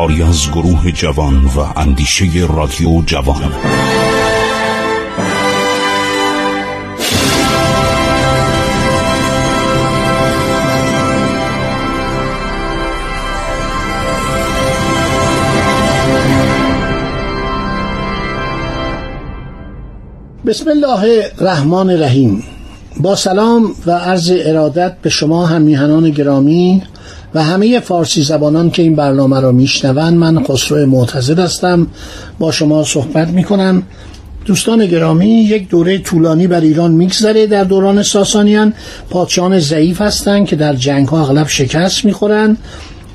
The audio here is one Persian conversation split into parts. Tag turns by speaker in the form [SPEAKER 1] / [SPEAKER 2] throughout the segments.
[SPEAKER 1] کاری از گروه جوان و اندیشه رادیو جوان.
[SPEAKER 2] بسم الله الرحمن الرحیم. با سلام و عرض ارادت به شما هم میهنان گرامی و همه فارسی زبانان که این برنامه را میشنوند من خسرو معتزد هستم. با شما صحبت می‌کنم. دوستان گرامی یک دوره طولانی بر ایران میگذره. در دوران ساسانیان پادشاهان ضعیف هستند که در جنگ ها اغلب شکست می‌خورند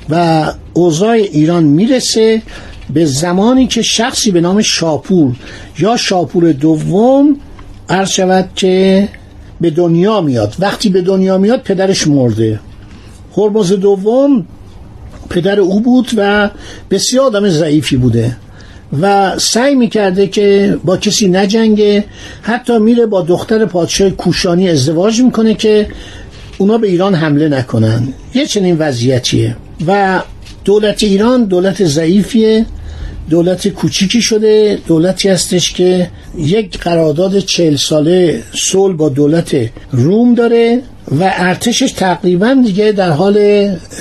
[SPEAKER 2] و اوضاع ایران می‌رسه به زمانی که شخصی به نام شاپور یا شاپور دوم عرض شود که به دنیا میاد. وقتی به دنیا میاد پدرش مرده. هرمز دوم پدر او بود و بسیار آدم ضعیفی بوده و سعی می‌کرده که با کسی نجنگه حتی میره با دختر پادشاه کوشانی ازدواج می‌کنه که اونا به ایران حمله نکنن. یه چنین وضعیتیه و دولت ایران دولت ضعیفیه دولت کوچیکی شده دولتی هستش که یک قرارداد چهل ساله صلح با دولت روم داره. و ارتشش تقریبا دیگه در حال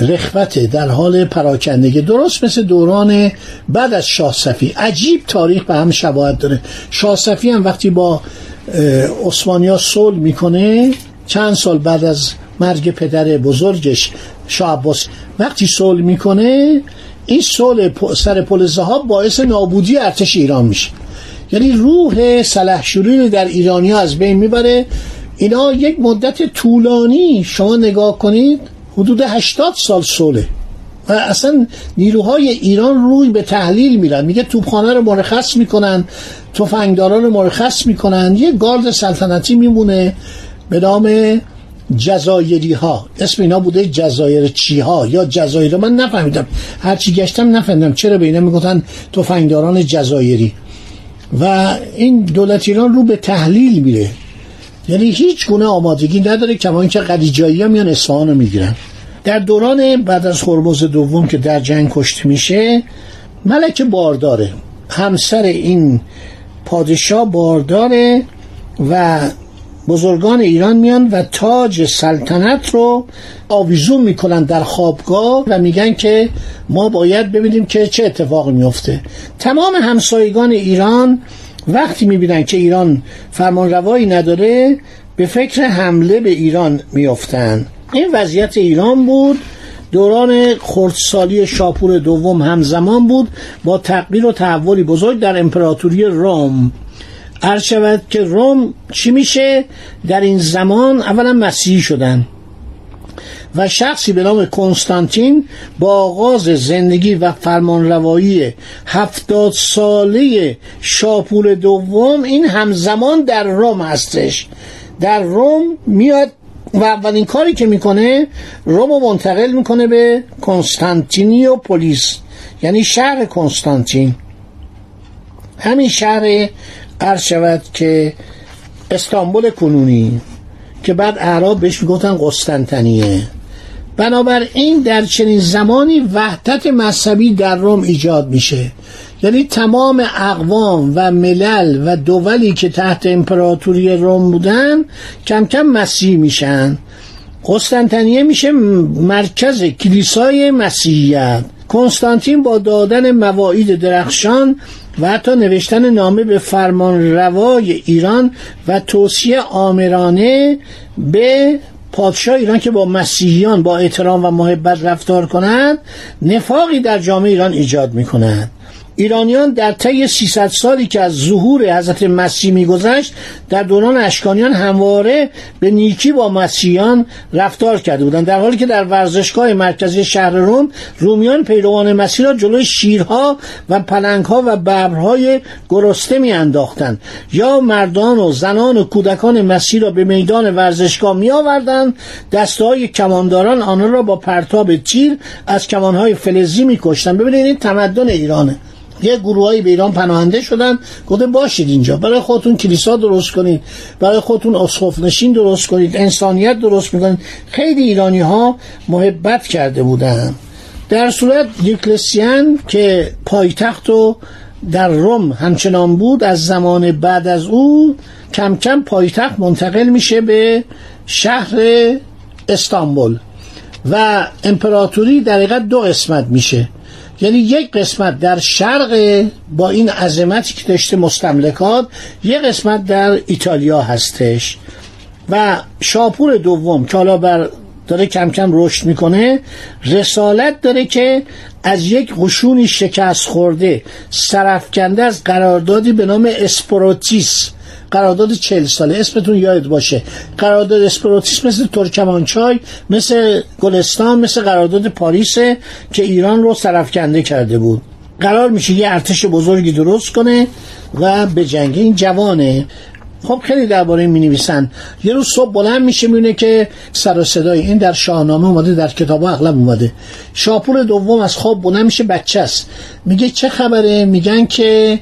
[SPEAKER 2] رخوته در حال پراکندگی. درست مثل دوران بعد از شاه صفی. عجیب تاریخ به هم شباهت داره. شاه صفی هم وقتی با عثمانیا صلح می‌کنه چند سال بعد از مرگ پدر بزرگش شاه عباس وقتی صلح می‌کنه این صلح سر پل زهاب باعث نابودی ارتش ایران میشه. یعنی روح سلحشوری در ایرانیا از بین می‌بره. اینا یک مدت طولانی شما نگاه کنید حدود 80 سال صلحه. و اصلا نیروهای ایران روی به تحلیل میرن. میگه توپخانه رو مرخص می‌کنن تفنگداران رو مرخص می‌کنن. یه گارد سلطنتی میمونه به نام جزایری ها اسم اینا بوده جزایر چی ها یا جزایر. من نفهمیدم. هرچی گشتم نفهمیدم. چرا به اینا می‌گفتن تفنگداران جزایری؟ و این دولت ایران رو به تحلیل میره. یعنی هیچ گونه آمادگی نداره کما اینکه قلیجایی ها میان اصفهان رو می‌گیرن. در دوران بعد از هرمز دوم که در جنگ کشته میشه ملک بارداره همسر این پادشاه بارداره و بزرگان ایران میان و تاج سلطنت رو آویزون می‌کنن در خوابگاه و میگن که ما باید ببینیم که چه اتفاقی میفته تمام همسایگان ایران وقتی می‌بینن که ایران فرمان روایی نداره به فکر حمله به ایران میافتن. این وضعیت ایران بود. دوران خردسالی شاپور دوم همزمان بود با تغییر و تحولی بزرگ در امپراتوری روم. عرض شود که روم چی میشه؟ در این زمان اولا مسیحی شدن. و شخصی به نام کنستانتین با آغاز زندگی و فرمانروایی هفتاد ساله شاپور دوم این همزمان در روم هستش. در روم میاد و اولین کاری که می‌کنه روم رو منتقل می‌کنه به کنستانتینیو پولیس یعنی شهر کنستانتین. همین شهر عرض شود که استانبول کنونی که بعد اعراب بهش می‌گفتن قسطنطنیه. بنابراین در چنین زمانی وحدت مذهبی در روم ایجاد میشه. یعنی تمام اقوام و ملل و دولی که تحت امپراتوری روم بودن کم کم مسیح میشن. قسطنطنیه میشه مرکز کلیسای مسیحیت. کنستانتین با دادن مواعید درخشان و حتی نوشتن نامه به فرمان روای ایران و توصیه آمرانه به پادشاه ایران که با مسیحیان با احترام و محبت رفتار کنند نفاقی در جامعه ایران ایجاد می کند ایرانیان در طی 300 سالی که از ظهور حضرت مسیح میگذشت در دوران اشکانیان همواره به نیکی با مسیحیان رفتار کرده بودند در حالی که در ورزشگاه مرکزی شهر روم رومیان پیروان مسیح را جلوی شیرها و پلنگها و ببرهای گرسته میانداختند. یا مردان و زنان و کودکان مسیح را به میدان ورزشگاه می آوردند دستهای کمانداران آنها را با پرتاب تیر از کمانهای فلزی میکشتند. ببینید این تمدن ایرانه. یه گروهایی به ایران پناهنده شدن. گفته باشید اینجا. برای خودتون کلیسا درست کنید. برای خودتون اسقف نشین درست کنید. انسانیت درست می‌کنید. خیلی ایرانی ها محبت کرده بودن. در صورت دیوکلسیان که پایتخت و در روم همچنان بود از زمان بعد از او کم کم پایتخت منتقل میشه به شهر استانبول. و امپراتوری در دو قسمت میشه. یعنی یک قسمت در شرق با این عظمتی که داشته مستملکات یک قسمت در ایتالیا هستش. و شاپور دوم که حالا بر داره کم کم رشد می‌کنه رسالت داره که از یک قشونی شکست خورده سرافکنده از قراردادی به نام اسپروتیس قرارداد چل ساله. اسمتون یاد باشه. قرارداد اسپروتیس مثل ترکمانچای مثل گلستان مثل قرارداد پاریس که ایران رو سرافکنده کرده بود. قرار میشه یه ارتش بزرگی درست کنه و به جنگ این جوانه. خب خیلی درباره می نویسن یه روز صبح بلند میشه میونه که سر و صدای این در شاهنامه اومده در کتاب اغلب اومده. شاپور دوم از خواب بلند میشه بچه است. میگه چه خبره؟ میگن که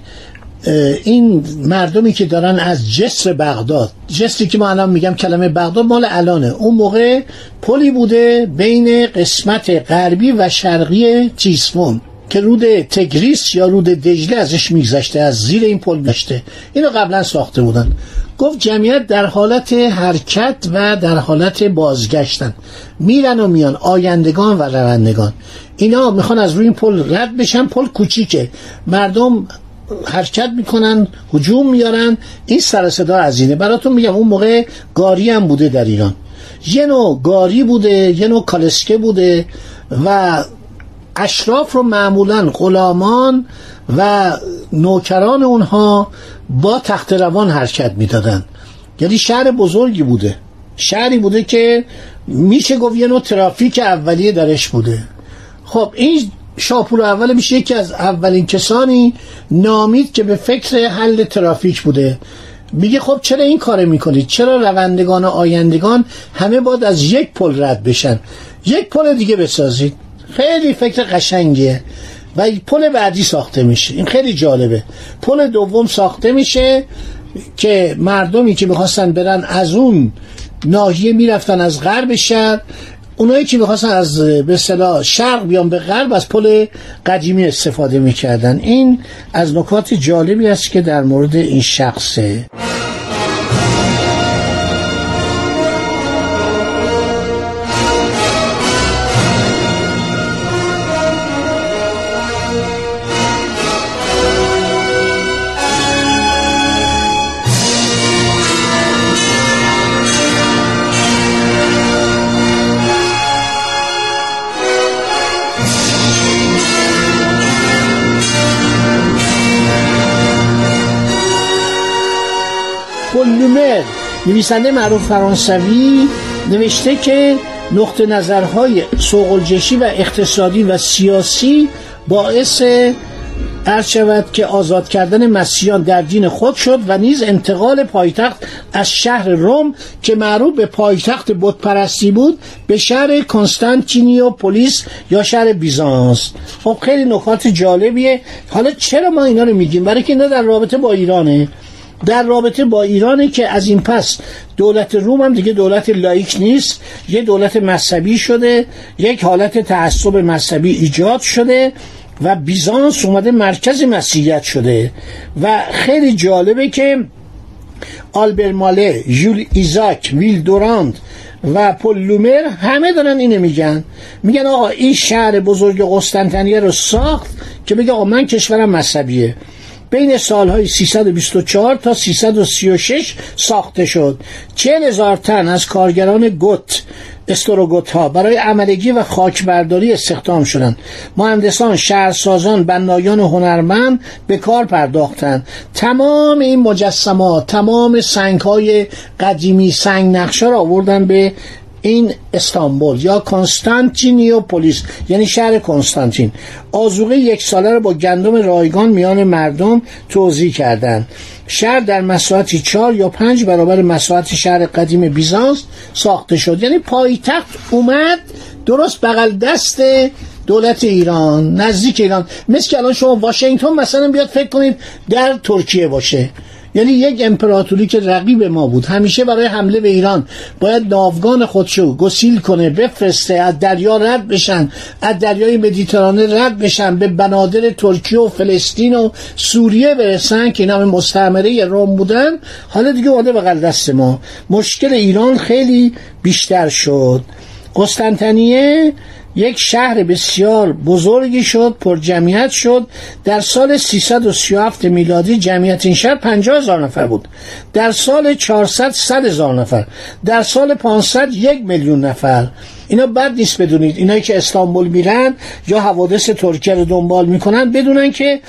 [SPEAKER 2] این مردمی که دارن از جسر بغداد جسری که ما الان میگم کلمه بغداد مال الانه. اون موقع پلی بوده بین قسمت غربی و شرقی تیسفون که رود تگریس یا رود دجله ازش میگذشته از زیر این پل گشته اینو قبلا ساخته بودن. گفت جمعیت در حالت حرکت و در حالت بازگشتن. میرن و میان آیندگان و روندگان. اینا می‌خوان از روی این پل رد بشن. پل کوچیکه. مردم حرکت می‌کنن هجوم میارن. این سر صدا از اینه. براتون میگم اون موقع گاری هم بوده در ایران. یه نوع گاری بوده یه نوع کالسکه بوده و اشراف رو معمولا غلامان و نوکران اونها با تخت روان حرکت می‌دادن. یعنی شهر بزرگی بوده. شهری بوده که میشه گفت یه نوع ترافیک اولیه درش بوده. خب این شاپور اول میشه یکی از اولین کسانی نامید که به فکر حل ترافیک بوده. میگه خب چرا این کار می‌کنید؟ چرا روندگان و آیندگان همه باید از یک پل رد بشن؟ یک پل دیگه بسازید. خیلی فکر قشنگیه. و پل بعدی ساخته میشه. این خیلی جالبه. پل دوم ساخته میشه که مردمی که می‌خواستن برن از اون ناحیه می‌رفتن از غرب شهر اونایی که می‌خواستن از به صلاح شرق بیان به غرب از پل قدیمی استفاده می‌کردن. این از نکات جالبی است که در مورد این شخصه. نویسنده معروف فرانسوی نوشته که نقطه نظرهای سوقلجشی و اقتصادی و سیاسی باعث عرض شود که آزاد کردن مسیحیان در دین خود شد و نیز انتقال پایتخت از شهر روم که معروف به پایتخت بتپرستی بود به شهر کنستانتینیوپولیس یا شهر بیزانس. خب خیلی نکات جالبیه. حالا چرا ما اینا رو میگیم؟ برای که اینا در رابطه با ایرانه. در رابطه با ایرانی که از این پس دولت روم هم دیگه دولت لائیک نیست یه دولت مذهبی شده یک حالت تعصب مذهبی ایجاد شده و بیزانس اومده مرکز مسیحیت شده. و خیلی جالبه که آلبر ماله، ژول ایزاک، ویل دوراند و پل لومر همه دارن اینو میگن. میگن آقا این شهر بزرگ قسطنطنیه رو ساخت که بگه آقا من کشورم مذهبیه. بین سالهای 324 تا 336 ساخته شد. 40 هزار تن از کارگران گوت استروگوت ها برای عملگی و خاکبرداری استخدام شدند. مهندسان شهرسازان بنایان و هنرمند به کار پرداختند. تمام این مجسمات تمام سنگ های قدیمی سنگ نقشه را آوردن به این استانبول یا کنستانتینیوپولیس یعنی شهر کنستانتین آزوقه یک ساله رو با گندم رایگان میان مردم توضیح کردند شهر در مساحتی چهار یا پنج برابر مساحت شهر قدیم بیزانس ساخته شد. یعنی پایتخت اومد درست بغل دست دولت ایران نزدیک ایران. مثل که الان شما واشنگتن مثلا بیاد فکر کنید در ترکیه باشه. یعنی یک امپراتوری که رقیب ما بود. همیشه برای حمله به ایران باید ناوگان خودشو گسیل کنه بفرسته از دریا رد بشن از دریای مدیترانه رد بشن به بنادر ترکیه و فلسطین و سوریه برسن که اینا مستعمره روم بودن. حالا دیگه اومده بغل دست ما. مشکل ایران خیلی بیشتر شد. قسطنطنیه یک شهر بسیار بزرگی شد پر جمعیت شد. در سال 337 میلادی جمعیت این شهر 50 هزار نفر بود. در سال 400 100 هزار نفر. در سال 500 یک میلیون نفر. اینا بد نیست بدونید. اینایی که استانبول میرن یا حوادث ترکیه رو دنبال می‌کنن بدونن که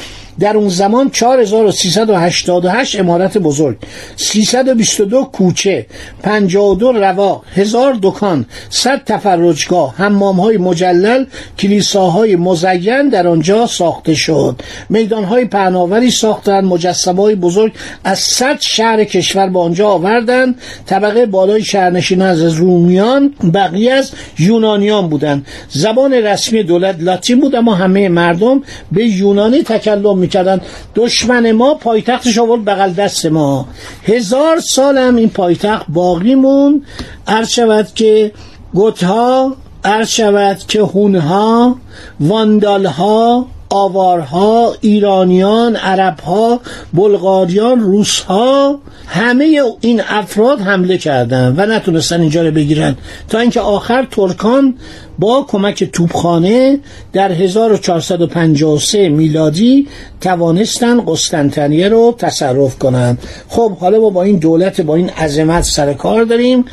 [SPEAKER 2] در اون زمان 4388 امارت بزرگ 322 کوچه 52 رواق هزار دکان 100 تفرجگاه حمام های مجلل کلیساهای مزین در آنجا ساخته شد. میدان های پهناوری ساختن مجسمه های بزرگ از 100 شهر کشور به آنجا آوردن طبقه بالای شهرنشینان از رومیان بقیه از یونانیان بودند. زبان رسمی دولت لاتین بود اما همه مردم به یونانی تکلم می‌کردن. دشمن ما پایتختش آورد بغل دست ما. هزار سال هم این پایتخت باقی مون عرض شود که گوتها عرض شود که هونها واندالها آوارها ایرانیان عربها بلغاریان روسها همه این افراد حمله کردند و نتونستن اینجا رو بگیرن. تا اینکه آخر ترکان با کمک توپخانه در 1453 میلادی توانستن قسطنطنیه رو تصرف کنند خب حالا ما با این دولت با این عظمت سر کار داریم.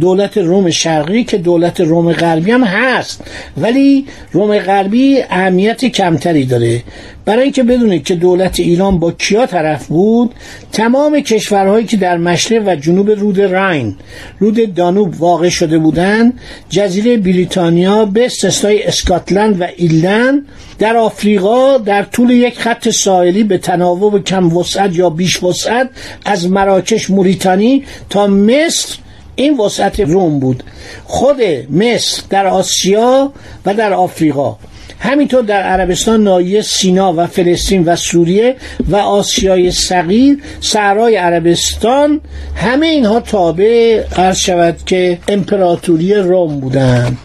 [SPEAKER 2] دولت روم شرقی که دولت روم غربی هم هست. ولی روم غربی اهمیت کمتری داره. برای اینکه بدونید که دولت ایران با کیا طرف بود تمام کشورهایی که در مشرق و جنوب رود راین رود دانوب واقع شده بودند جزیره بریتانیا به استثنای اسکاتلند و ایلند در آفریقا در طول یک خط ساحلی به تناوب کم وسعت یا بیش وسعت از مراکش موریتانی تا مصر این وسعت روم بود. خود مصر در آسیا و در آفریقا. همینطور در عربستان ناحیه سینا و فلسطین و سوریه و آسیای صغیر صحرای عربستان همه اینها تابع عرض شود که امپراتوری روم بودند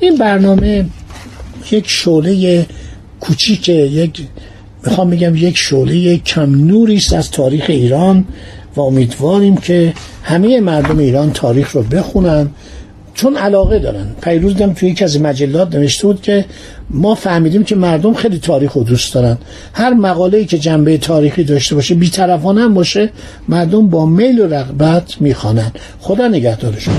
[SPEAKER 2] این برنامه یک شعله کوچیک یک می‌خوام بگم یک شعله کم نوری است از تاریخ ایران. و امیدواریم که همه مردم ایران تاریخ رو بخونن. چون علاقه دارن. پیروز دم توی یکی از مجلات نوشته بود که ما فهمیدیم که مردم خیلی تاریخ رو دوست دارن. هر مقاله‌ای که جنبه تاریخی داشته باشه بیطرفانه باشه مردم با میل و رغبت می‌خوانن. خدا نگهدارشون